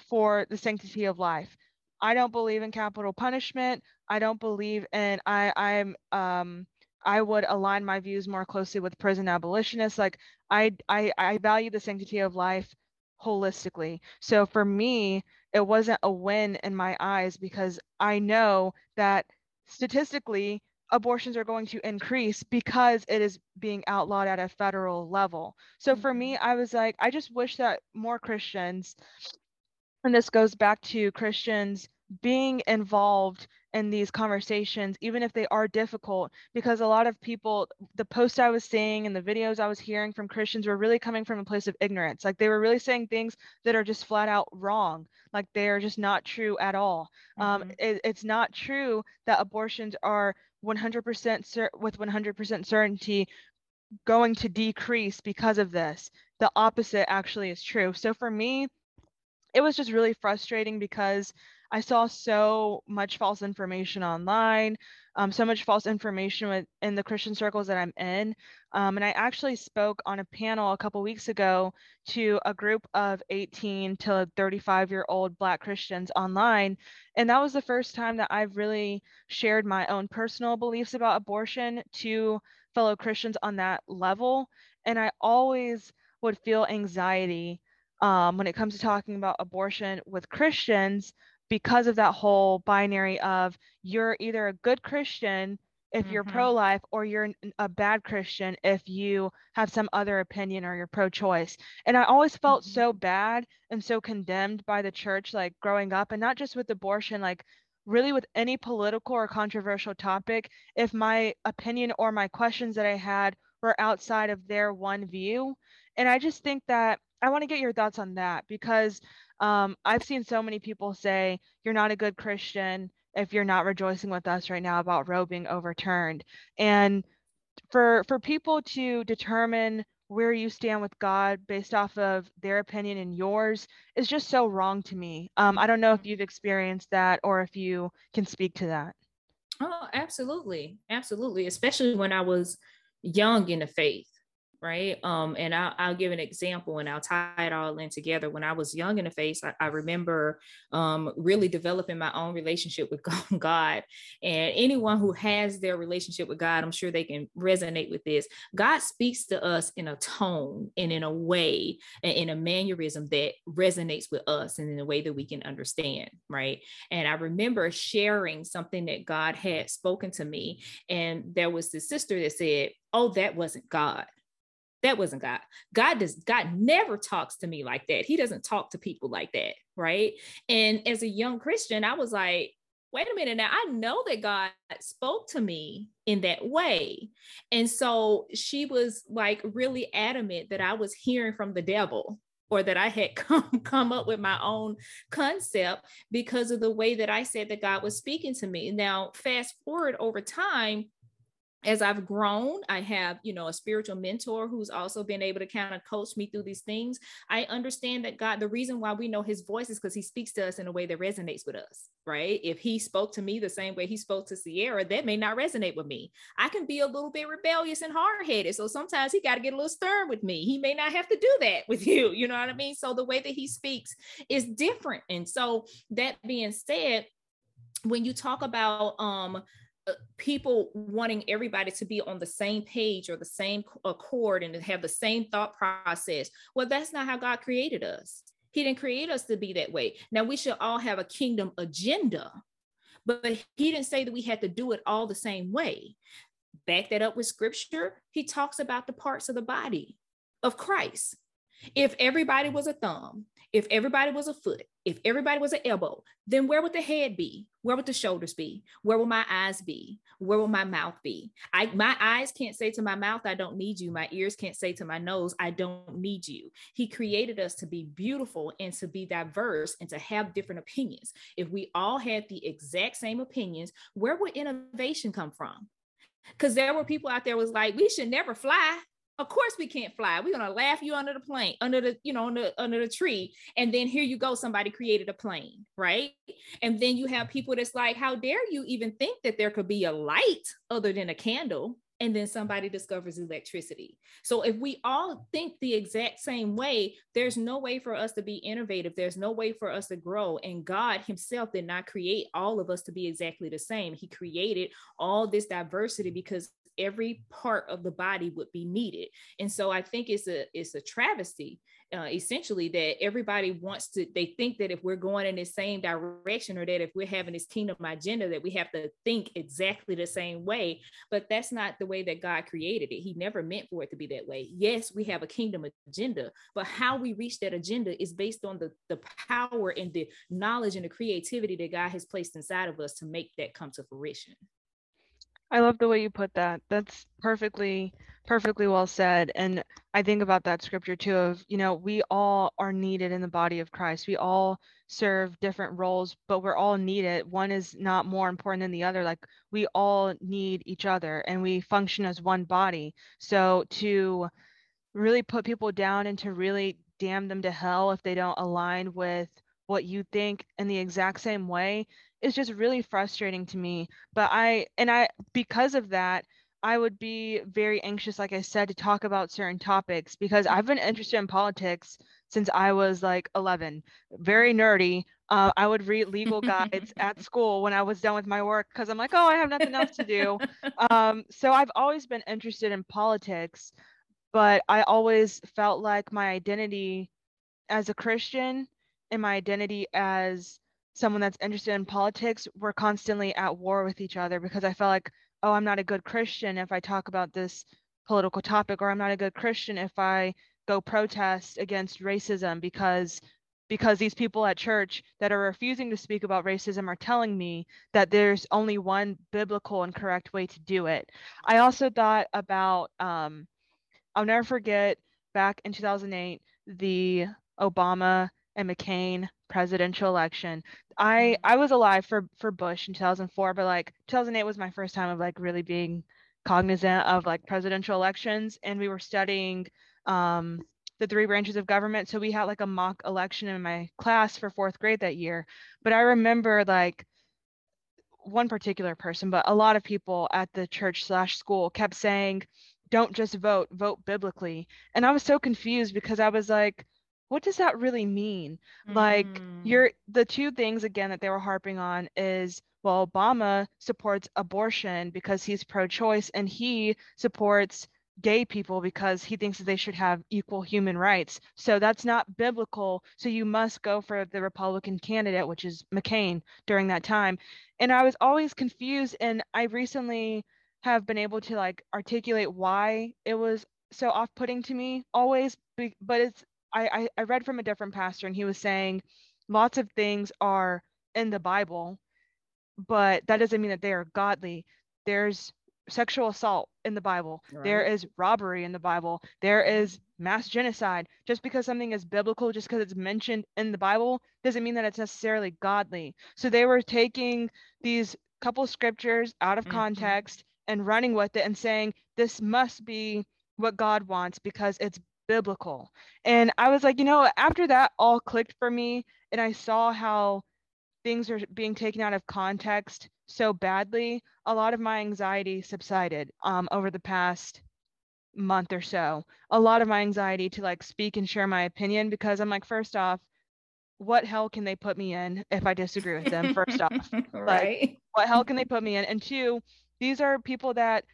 Speaker 1: for the sanctity of life. I don't believe in capital punishment. I don't believe in I I'm um I would align my views more closely with prison abolitionists. Like I I I value the sanctity of life holistically. So for me, it wasn't a win in my eyes because I know that statistically abortions are going to increase because it is being outlawed at a federal level. So for me, mm-hmm. I was like, I just wish that more Christians, and this goes back to Christians being involved in these conversations, even if they are difficult, because a lot of people, the posts I was seeing and the videos I was hearing from Christians were really coming from a place of ignorance. Like they were really saying things that are just flat out wrong. Like they are just not true at all. Um, mm-hmm. Um, it, it's not true that abortions are 100% cer- with 100% certainty going to decrease because of this. The opposite actually is true. So for me, it was just really frustrating because I saw so much false information online, um, so much false information with, in the Christian circles that I'm in. Um, and I actually spoke on a panel a couple weeks ago to a group of 18 to 35 year old Black Christians online. And that was the first time that I've really shared my own personal beliefs about abortion to fellow Christians on that level. And I always would feel anxiety um, when it comes to talking about abortion with Christians because of that whole binary of you're either a good Christian if mm-hmm. you're pro-life or you're a bad Christian if you have some other opinion or you're pro-choice. And I always felt mm-hmm. so bad and so condemned by the church like growing up and not just with abortion like really with any political or controversial topic if my opinion or my questions that I had were outside of their one view. And I just think that I want to get your thoughts on that because um, I've seen so many people say, you're not a good Christian if you're not rejoicing with us right now about Roe being overturned. And for for people to determine where you stand with God based off of their opinion and yours is just so wrong to me. Um, I don't know if you've experienced that or if you can speak to that.
Speaker 2: Oh, absolutely. Absolutely. Especially when I was young in the faith right? Um, and I'll, I'll, give an example and I'll tie it all in together. When I was young in the face, I, I remember um, really developing my own relationship with God. And anyone who has their relationship with God, I'm sure they can resonate with this. God speaks to us in a tone and in a way and in a mannerism that resonates with us and in a way that we can understand, right? And I remember sharing something that God had spoken to me. And there was this sister that said, Oh, that wasn't God that wasn't God. God does God never talks to me like that. He doesn't talk to people like that, right? And as a young Christian, I was like, wait a minute now, I know that God spoke to me in that way. And so she was like really adamant that I was hearing from the devil or that I had come come up with my own concept because of the way that I said that God was speaking to me. Now, fast forward over time, as I've grown, I have, you know, a spiritual mentor who's also been able to kind of coach me through these things. I understand that God, the reason why we know his voice is because he speaks to us in a way that resonates with us, right? If he spoke to me the same way he spoke to Sierra, that may not resonate with me. I can be a little bit rebellious and hard headed. So sometimes he got to get a little stern with me. He may not have to do that with you. You know what I mean? So the way that he speaks is different. And so that being said, when you talk about um Uh, people wanting everybody to be on the same page or the same accord and to have the same thought process. Well, that's not how God created us. He didn't create us to be that way. Now, we should all have a kingdom agenda, but He didn't say that we had to do it all the same way. Back that up with scripture, He talks about the parts of the body of Christ. If everybody was a thumb, if everybody was a foot, if everybody was an elbow, then where would the head be? Where would the shoulders be? Where will my eyes be? Where will my mouth be? I my eyes can't say to my mouth, I don't need you. My ears can't say to my nose, I don't need you. He created us to be beautiful and to be diverse and to have different opinions. If we all had the exact same opinions, where would innovation come from? Because there were people out there was like, we should never fly of course we can't fly. We're gonna laugh you under the plane under the you know under, under the tree and then here you go somebody created a plane right? And then you have people that's like how dare you even think that there could be a light other than a candle? And then somebody discovers electricity. So if we all think the exact same way there's no way for us to be innovative. There's no way for us to grow. And god himself did not create all of us to be exactly the same. He created all this diversity because every part of the body would be needed. And so i think it's a it's a travesty uh, essentially that everybody wants to they think that if we're going in the same direction or that if we're having this kingdom agenda that we have to think exactly the same way. But that's not the way that god created it. He never meant for it to be that way. Yes we have a kingdom agenda but how we reach that agenda is based on the the power and the knowledge and the creativity that god has placed inside of us to make that come to fruition
Speaker 1: I love the way you put that. That's perfectly perfectly well said. And I think about that scripture too of, you know, we all are needed in the body of Christ. We all serve different roles, but we're all needed. One is not more important than the other. Like we all need each other and we function as one body. So to really put people down and to really damn them to hell if they don't align with what you think in the exact same way is just really frustrating to me. But I, and I, because of that, I would be very anxious, like I said, to talk about certain topics because I've been interested in politics since I was like 11, very nerdy. Uh, I would read legal guides at school when I was done with my work because I'm like, oh, I have nothing else to do. Um, so I've always been interested in politics, but I always felt like my identity as a Christian and my identity as someone that's interested in politics, we're constantly at war with each other because I felt like, oh, I'm not a good Christian if I talk about this political topic, or I'm not a good Christian if I go protest against racism because because these people at church that are refusing to speak about racism are telling me that there's only one biblical and correct way to do it. I also thought about um, I'll never forget back in 2008 the Obama and McCain presidential election. I mm-hmm. I was alive for for Bush in 2004, but like 2008 was my first time of like really being cognizant of like presidential elections, and we were studying um, the three branches of government. So we had like a mock election in my class for fourth grade that year. But I remember like one particular person, but a lot of people at the church slash school kept saying, "Don't just vote, vote biblically." And I was so confused because I was like what does that really mean? Mm. Like you're the two things again that they were harping on is well, Obama supports abortion because he's pro-choice and he supports gay people because he thinks that they should have equal human rights. So that's not biblical. So you must go for the Republican candidate, which is McCain during that time. And I was always confused and I recently have been able to like articulate why it was so off-putting to me always but it's I, I read from a different pastor and he was saying lots of things are in the Bible, but that doesn't mean that they are godly. There's sexual assault in the Bible. Right. There is robbery in the Bible. There is mass genocide. Just because something is biblical, just because it's mentioned in the Bible, doesn't mean that it's necessarily godly. So they were taking these couple scriptures out of mm-hmm. context and running with it and saying this must be what God wants because it's biblical. And I was like, you know, after that all clicked for me and I saw how things are being taken out of context so badly, a lot of my anxiety subsided um, over the past month or so. A lot of my anxiety to like speak and share my opinion because I'm like, first off, what hell can they put me in if I disagree with them? First off, right? Like, what hell can they put me in? And two, these are people that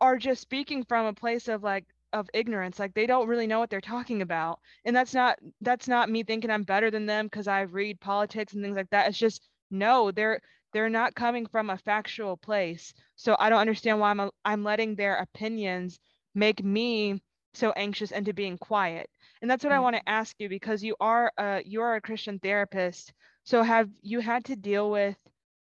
Speaker 1: are just speaking from a place of like of ignorance like they don't really know what they're talking about and that's not that's not me thinking i'm better than them because i read politics and things like that it's just no they're they're not coming from a factual place so i don't understand why i'm i'm letting their opinions make me so anxious into being quiet and that's what mm-hmm. i want to ask you because you are a you are a christian therapist so have you had to deal with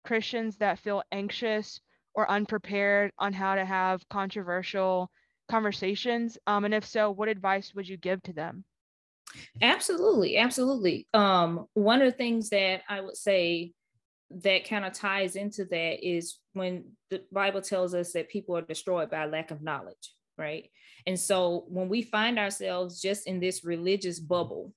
Speaker 1: christians that feel anxious or unprepared on how to have controversial conversations? Um, and if so, what advice would you give to them?
Speaker 2: Absolutely, absolutely. Um, one of the things that I would say that kind of ties into that is when the Bible tells us that people are destroyed by lack of knowledge, right? And so when we find ourselves just in this religious bubble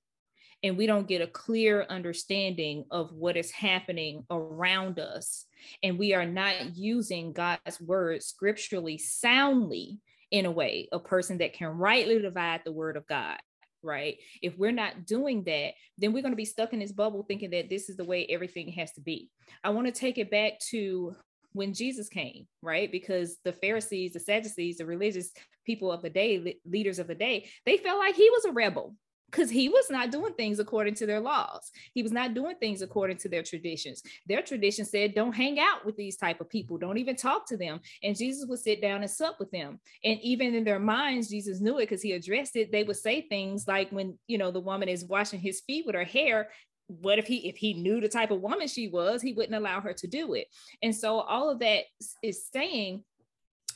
Speaker 2: and we don't get a clear understanding of what is happening around us, and we are not using God's word scripturally soundly, in a way, a person that can rightly divide the word of God right? If we're not doing that, then we're going to be stuck in this bubble thinking that this is the way everything has to be. I want to take it back to when Jesus came, right? Because the Pharisees, the Sadducees, the religious people of the day, leaders of the day, they felt like he was a rebel. Because he was not doing things according to their laws. He was not doing things according to their traditions. Their tradition said don't hang out with these type of people. Don't even talk to them. And jesus would sit down and sup with them. And even in their minds jesus knew it because he addressed it. They would say things like when you know the woman is washing his feet with her hair what if he if he knew the type of woman she was he wouldn't allow her to do it. And so all of that is saying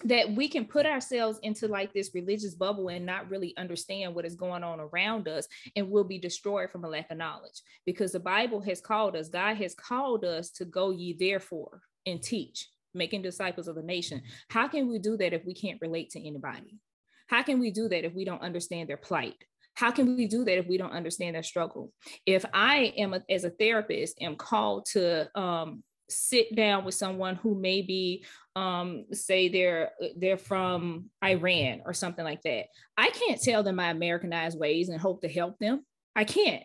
Speaker 2: that we can put ourselves into like this religious bubble and not really understand what is going on around us and we'll be destroyed from a lack of knowledge. Because the bible has called us god has called us to go ye therefore and teach making disciples of the nation. How can we do that if we can't relate to anybody? How can we do that if we don't understand their plight? How can we do that if we don't understand their struggle? If i am a, as a therapist am called to um, sit down with someone who maybe um, say they're they're from Iran or something like that. I can't tell them my Americanized ways and hope to help them. I can't.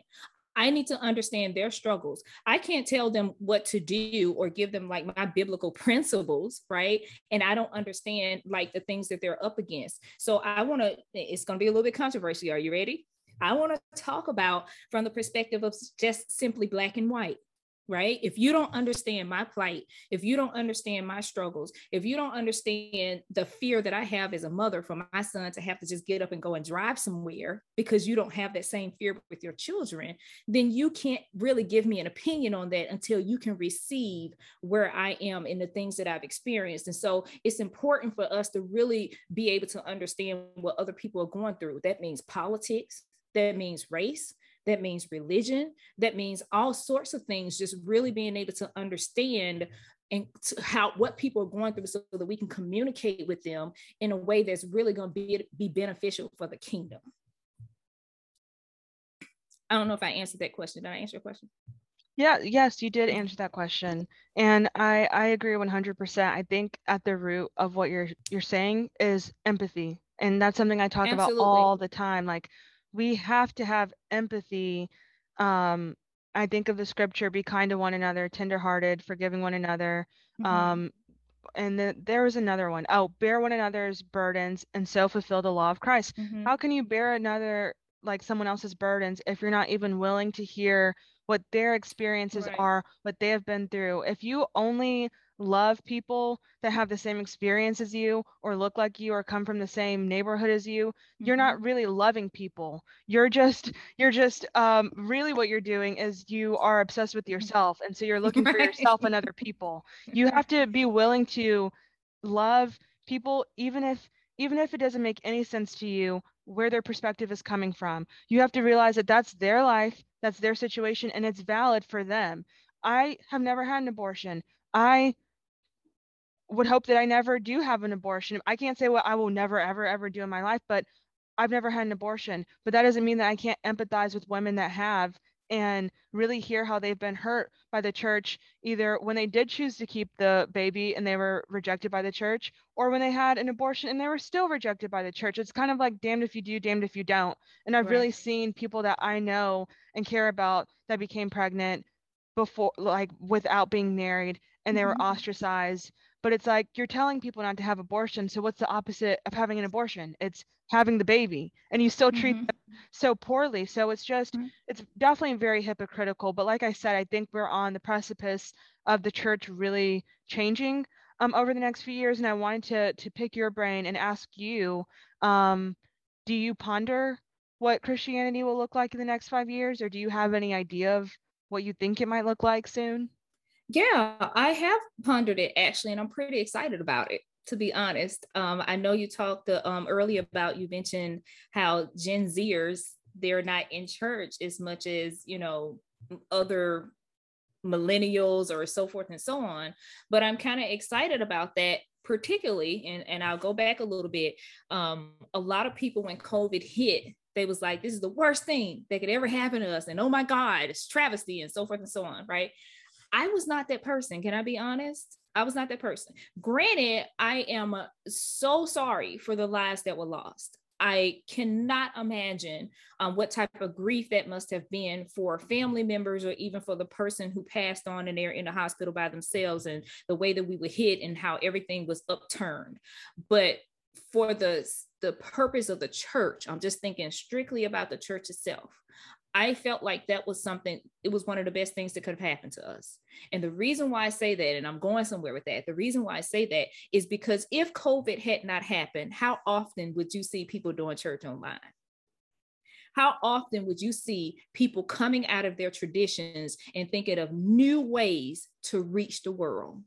Speaker 2: I need to understand their struggles. I can't tell them what to do or give them like my biblical principles, right? And I don't understand like the things that they're up against. So I want to, it's going to be a little bit controversial. Are you ready? I want to talk about from the perspective of just simply black and white right? If you don't understand my plight, if you don't understand my struggles, if you don't understand the fear that I have as a mother for my son to have to just get up and go and drive somewhere because you don't have that same fear with your children, then you can't really give me an opinion on that until you can receive where I am in the things that I've experienced. And so it's important for us to really be able to understand what other people are going through. That means politics, that means race, that means religion, that means all sorts of things, just really being able to understand and how what people are going through so that we can communicate with them in a way that's really going to be, be beneficial for the kingdom. I don't know if I answered that question. Did I answer your question?
Speaker 1: Yeah, yes, you did answer that question. And I I agree 100%. I think at the root of what you're you're saying is empathy. And that's something I talk Absolutely. about all the time. Like we have to have empathy. Um, I think of the scripture, be kind to one another, tenderhearted, forgiving one another. Mm-hmm. Um, and the, there was another one. Oh, bear one another's burdens and so fulfill the law of Christ. Mm-hmm. How can you bear another, like someone else's burdens, if you're not even willing to hear what their experiences right. are, what they have been through? If you only love people that have the same experience as you or look like you or come from the same neighborhood as you you're not mm-hmm. really loving people you're just you're just um, really what you're doing is you are obsessed with mm-hmm. yourself and so you're looking right. for yourself and other people you have to be willing to love people even if even if it doesn't make any sense to you where their perspective is coming from you have to realize that that's their life that's their situation and it's valid for them i have never had an abortion i would hope that I never do have an abortion. I can't say what I will never, ever, ever do in my life, but I've never had an abortion. But that doesn't mean that I can't empathize with women that have and really hear how they've been hurt by the church, either when they did choose to keep the baby and they were rejected by the church, or when they had an abortion and they were still rejected by the church. It's kind of like damned if you do, damned if you don't. And I've right. really seen people that I know and care about that became pregnant before, like without being married, and they mm-hmm. were ostracized but it's like you're telling people not to have abortion so what's the opposite of having an abortion it's having the baby and you still treat mm-hmm. them so poorly so it's just mm-hmm. it's definitely very hypocritical but like i said i think we're on the precipice of the church really changing um, over the next few years and i wanted to to pick your brain and ask you um, do you ponder what christianity will look like in the next five years or do you have any idea of what you think it might look like soon
Speaker 2: yeah, I have pondered it actually, and I'm pretty excited about it. To be honest, um, I know you talked uh, um, earlier about you mentioned how Gen Zers they're not in church as much as you know other millennials or so forth and so on. But I'm kind of excited about that particularly and, and i'll go back a little bit um, a lot of people when covid hit they was like this is the worst thing that could ever happen to us and oh my god it's travesty and so forth and so on right I was not that person. Can I be honest? I was not that person. Granted, I am so sorry for the lives that were lost. I cannot imagine um, what type of grief that must have been for family members or even for the person who passed on and they're in the hospital by themselves and the way that we were hit and how everything was upturned. But for the the purpose of the church i'm just thinking strictly about the church itself I felt like that was something, it was one of the best things that could have happened to us. And the reason why I say that, and I'm going somewhere with that, the reason why I say that is because if COVID had not happened, how often would you see people doing church online? How often would you see people coming out of their traditions and thinking of new ways to reach the world?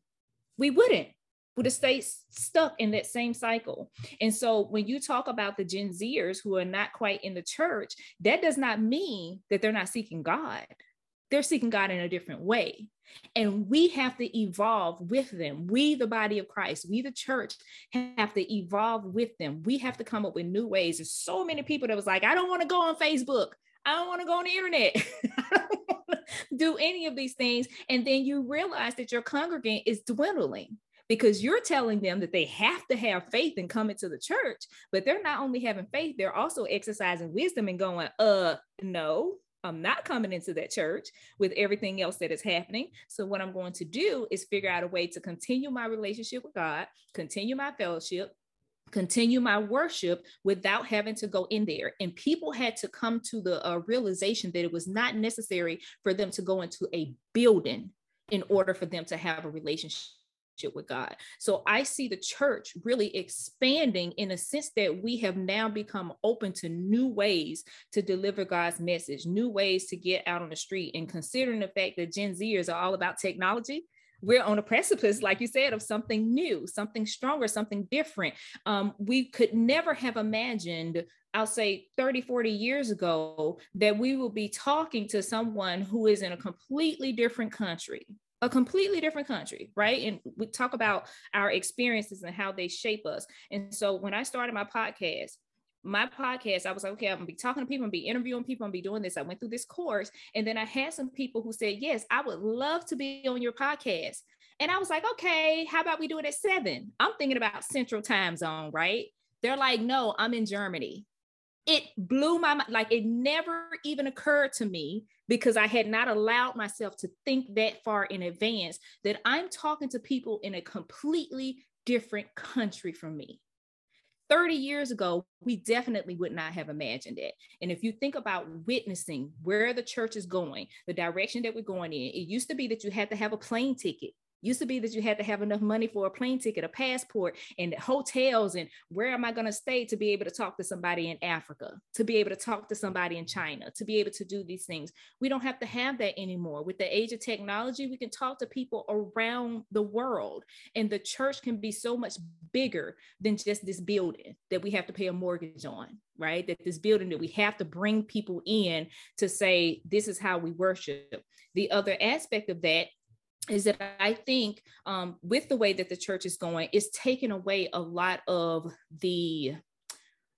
Speaker 2: We wouldn't would have stayed stuck in that same cycle. And so when you talk about the Gen Zers who are not quite in the church, that does not mean that they're not seeking God. They're seeking God in a different way. And we have to evolve with them. We, the body of Christ, we, the church, have to evolve with them. We have to come up with new ways. There's so many people that was like, I don't want to go on Facebook. I don't want to go on the internet. Do any of these things. And then you realize that your congregant is dwindling because you're telling them that they have to have faith and come into the church, but they're not only having faith, they're also exercising wisdom and going, uh, no, I'm not coming into that church with everything else that is happening. So, what I'm going to do is figure out a way to continue my relationship with God, continue my fellowship, continue my worship without having to go in there. And people had to come to the uh, realization that it was not necessary for them to go into a building in order for them to have a relationship with God. So I see the church really expanding in a sense that we have now become open to new ways to deliver God's message, new ways to get out on the street. And considering the fact that Gen Zers are all about technology, we're on a precipice, like you said, of something new, something stronger, something different. Um, we could never have imagined, I'll say 30, 40 years ago, that we will be talking to someone who is in a completely different country, a completely different country, right? And we talk about our experiences and how they shape us. And so when I started my podcast, my podcast, I was like, okay, I'm gonna be talking to people, I'm gonna be interviewing people, I'm gonna be doing this. I went through this course, and then I had some people who said, Yes, I would love to be on your podcast. And I was like, okay, how about we do it at seven? I'm thinking about central time zone, right? They're like, no, I'm in Germany it blew my mind. Like it never even occurred to me because I had not allowed myself to think that far in advance that I'm talking to people in a completely different country from me. 30 years ago, we definitely would not have imagined it. And if you think about witnessing where the church is going, the direction that we're going in, it used to be that you had to have a plane ticket Used to be that you had to have enough money for a plane ticket, a passport, and hotels, and where am I going to stay to be able to talk to somebody in Africa, to be able to talk to somebody in China, to be able to do these things. We don't have to have that anymore. With the age of technology, we can talk to people around the world, and the church can be so much bigger than just this building that we have to pay a mortgage on right? That this building that we have to bring people in to say, this is how we worship. The other aspect of that is that I think um, with the way that the church is going, it's taken away a lot of the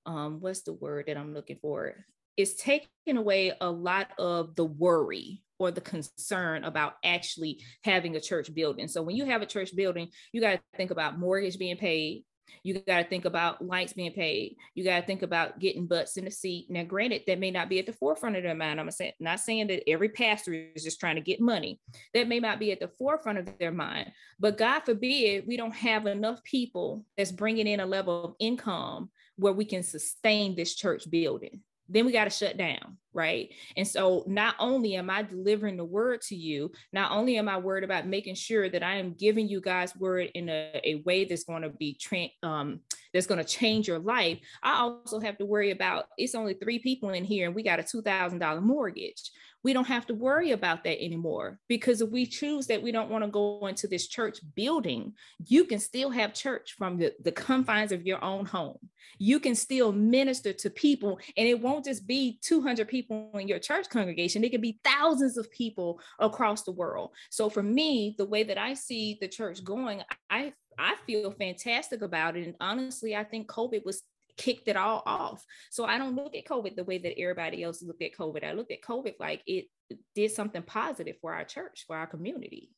Speaker 2: um, what's the word that I'm looking for? It's taken away a lot of the worry or the concern about actually having a church building. So when you have a church building, you got to think about mortgage being paid, you got to think about lights being paid. You got to think about getting butts in the seat. Now, granted, that may not be at the forefront of their mind. I'm not saying that every pastor is just trying to get money. That may not be at the forefront of their mind. But God forbid we don't have enough people that's bringing in a level of income where we can sustain this church building then we got to shut down, right? And so not only am I delivering the word to you, not only am I worried about making sure that I am giving you guys word in a, a way that's going to be tra- um, that's going to change your life. I also have to worry about it's only three people in here and we got a two thousand dollar mortgage we don't have to worry about that anymore because if we choose that we don't want to go into this church building, you can still have church from the, the confines of your own home. You can still minister to people, and it won't just be 200 people in your church congregation, it can be thousands of people across the world. So, for me, the way that I see the church going, I I feel fantastic about it. And honestly, I think COVID was kicked it all off. So I don't look at COVID the way that everybody else looked at COVID. I look at COVID like it did something positive for our church, for our community.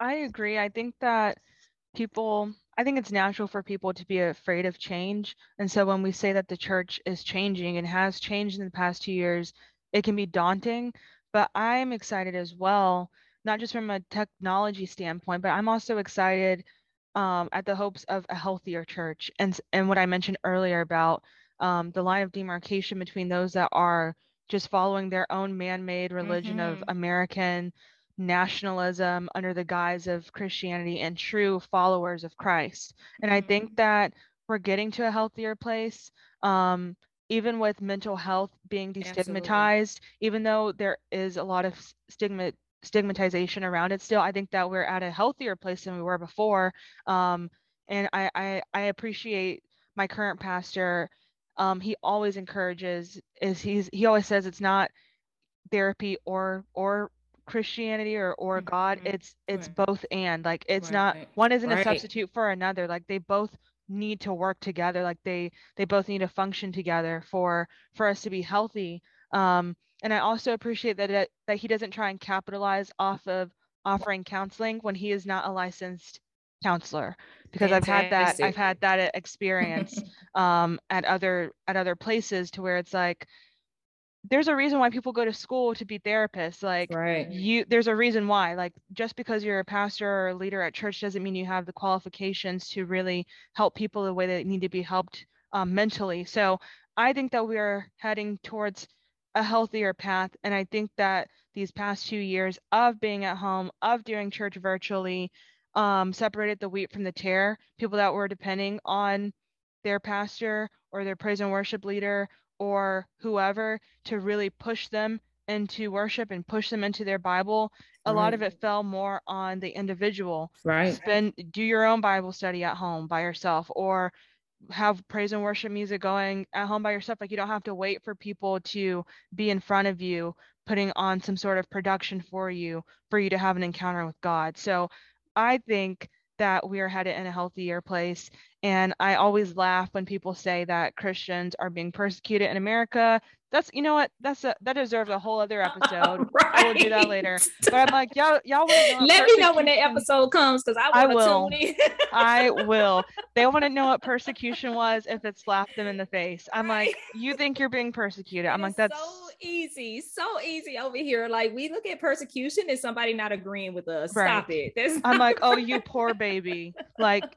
Speaker 1: I agree. I think that people, I think it's natural for people to be afraid of change. And so when we say that the church is changing and has changed in the past two years, it can be daunting. But I'm excited as well, not just from a technology standpoint, but I'm also excited um, at the hopes of a healthier church and and what I mentioned earlier about um, the line of demarcation between those that are just following their own man-made religion mm-hmm. of American nationalism under the guise of Christianity and true followers of Christ. And I think mm-hmm. that we're getting to a healthier place. Um, even with mental health being destigmatized, Absolutely. even though there is a lot of stigma stigmatization around it still, I think that we're at a healthier place than we were before. Um, and I, I, I appreciate my current pastor. Um, he always encourages is he's he always says it's not therapy or or Christianity or or God. Mm-hmm. It's it's right. both and like it's right. not one isn't right. a substitute for another. Like they both need to work together. Like they they both need to function together for for us to be healthy. Um, and I also appreciate that it, that he doesn't try and capitalize off of offering counseling when he is not a licensed counselor because Fantastic. I've had that I've had that experience um, at other at other places to where it's like there's a reason why people go to school to be therapists like
Speaker 2: right.
Speaker 1: you there's a reason why like just because you're a pastor or a leader at church doesn't mean you have the qualifications to really help people the way they need to be helped um, mentally so i think that we're heading towards a healthier path and i think that these past two years of being at home of doing church virtually um, separated the wheat from the tare people that were depending on their pastor or their praise and worship leader or whoever to really push them into worship and push them into their Bible. A right. lot of it fell more on the individual.
Speaker 2: Right.
Speaker 1: Spend do your own Bible study at home by yourself or have praise and worship music going at home by yourself. Like you don't have to wait for people to be in front of you putting on some sort of production for you for you to have an encounter with God. So I think that we are headed in a healthier place. And I always laugh when people say that Christians are being persecuted in America. That's you know what that's a, that deserves a whole other episode. right. We'll do that later. But I'm like y'all y'all
Speaker 2: let me know when that episode comes because I, I
Speaker 1: will. I will. They want to know what persecution was if it slapped them in the face. I'm right. like, you think you're being persecuted? I'm like, that's
Speaker 2: so easy, so easy over here. Like we look at persecution as somebody not agreeing with us. Right. Stop it.
Speaker 1: That's I'm like, oh, you poor baby. Like,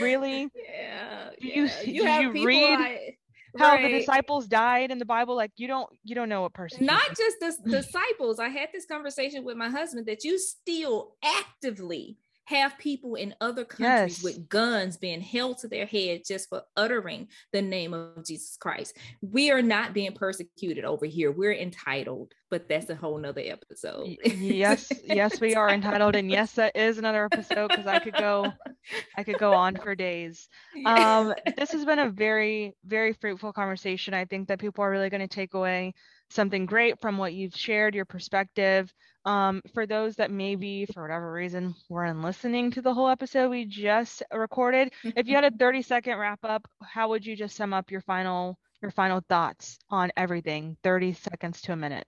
Speaker 1: really?
Speaker 2: Yeah.
Speaker 1: You you, you, you read. I, how right. the disciples died in the Bible. Like you don't you don't know what person.
Speaker 2: Not just the disciples. I had this conversation with my husband that you still actively have people in other countries yes. with guns being held to their head just for uttering the name of Jesus Christ. We are not being persecuted over here. We're entitled, but that's a whole nother episode.
Speaker 1: yes, yes, we are entitled. And yes, that is another episode because I could go I could go on for days. Um, this has been a very, very fruitful conversation. I think that people are really going to take away something great from what you've shared, your perspective. Um, for those that maybe, for whatever reason, weren't listening to the whole episode we just recorded, if you had a 30 second wrap up, how would you just sum up your final your final thoughts on everything? 30 seconds to a minute.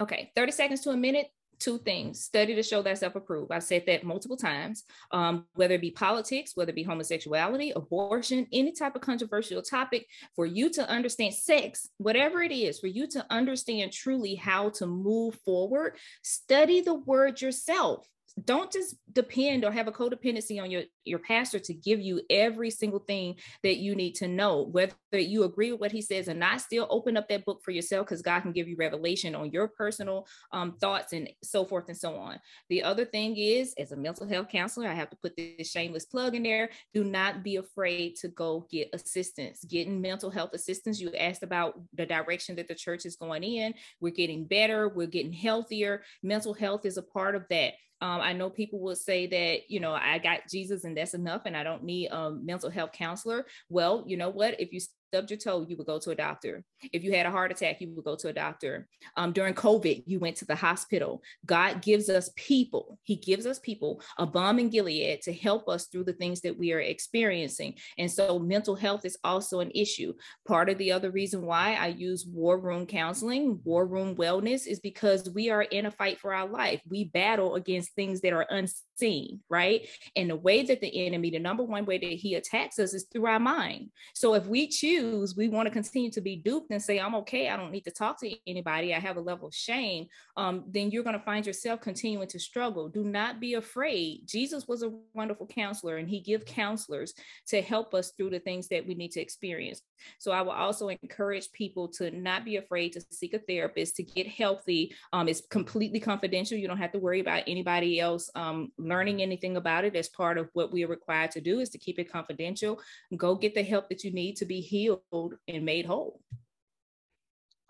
Speaker 2: Okay, 30 seconds to a minute two things. Study to show that self-approved i've said that multiple times um, whether it be politics whether it be homosexuality abortion any type of controversial topic for you to understand sex whatever it is for you to understand truly how to move forward study the word yourself don't just depend or have a codependency on your your pastor to give you every single thing that you need to know whether you agree with what he says and not still open up that book for yourself because god can give you revelation on your personal um, thoughts and so forth and so on. The other thing is as a mental health counselor i have to put this shameless plug in there. Do not be afraid to go get assistance. Getting mental health assistance you asked about the direction that the church is going in. We're getting better. We're getting healthier. Mental health is a part of that um, I know people will say that, you know, I got Jesus and that's enough and I don't need a mental health counselor. Well, you know what? If you stubbed your toe, you would go to a doctor. If you had a heart attack, you would go to a doctor. Um, during COVID, you went to the hospital. God gives us people, He gives us people, a balm in Gilead to help us through the things that we are experiencing. And so mental health is also an issue. Part of the other reason why I use war room counseling, war room wellness, is because we are in a fight for our life. We battle against things that are unseen seen, right? And the way that the enemy, the number one way that he attacks us is through our mind. So if we choose, we want to continue to be duped and say, I'm okay, I don't need to talk to anybody, I have a level of shame, um, then you're going to find yourself continuing to struggle. Do not be afraid. Jesus was a wonderful counselor and he give counselors to help us through the things that we need to experience. So I will also encourage people to not be afraid to seek a therapist to get healthy. Um, it's completely confidential. You don't have to worry about anybody else um, learning anything about it. As part of what we are required to do is to keep it confidential. Go get the help that you need to be healed and made whole.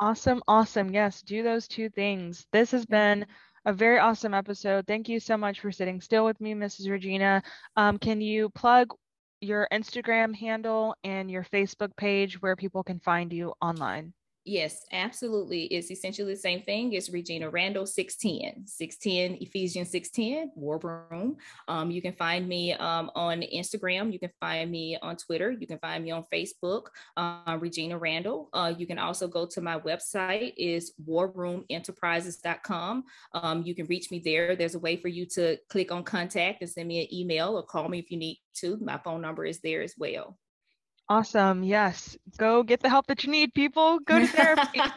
Speaker 1: Awesome, awesome. Yes, do those two things. This has been a very awesome episode. Thank you so much for sitting still with me, Mrs. Regina. Um, can you plug your Instagram handle and your Facebook page where people can find you online?
Speaker 2: Yes, absolutely. It's essentially the same thing. It's Regina Randall 610, 610 Ephesians 610 War Room. Um, you can find me um, on Instagram. You can find me on Twitter. You can find me on Facebook, uh, Regina Randall. Uh, you can also go to my website is warroomenterprises.com. Um, you can reach me there. There's a way for you to click on contact and send me an email or call me if you need to. My phone number is there as well.
Speaker 1: Awesome. Yes. Go get the help that you need, people. Go to therapy.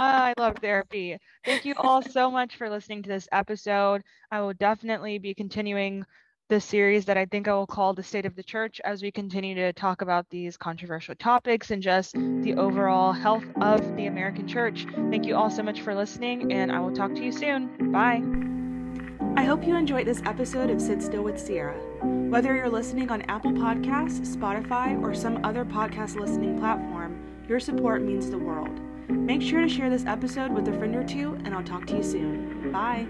Speaker 1: Ah, I love therapy. Thank you all so much for listening to this episode. I will definitely be continuing the series that I think I will call The State of the Church as we continue to talk about these controversial topics and just the overall health of the American church. Thank you all so much for listening, and I will talk to you soon. Bye. I hope you enjoyed this episode of Sit Still with Sierra. Whether you're listening on Apple Podcasts, Spotify, or some other podcast listening platform, your support means the world. Make sure to share this episode with a friend or two, and I'll talk to you soon. Bye.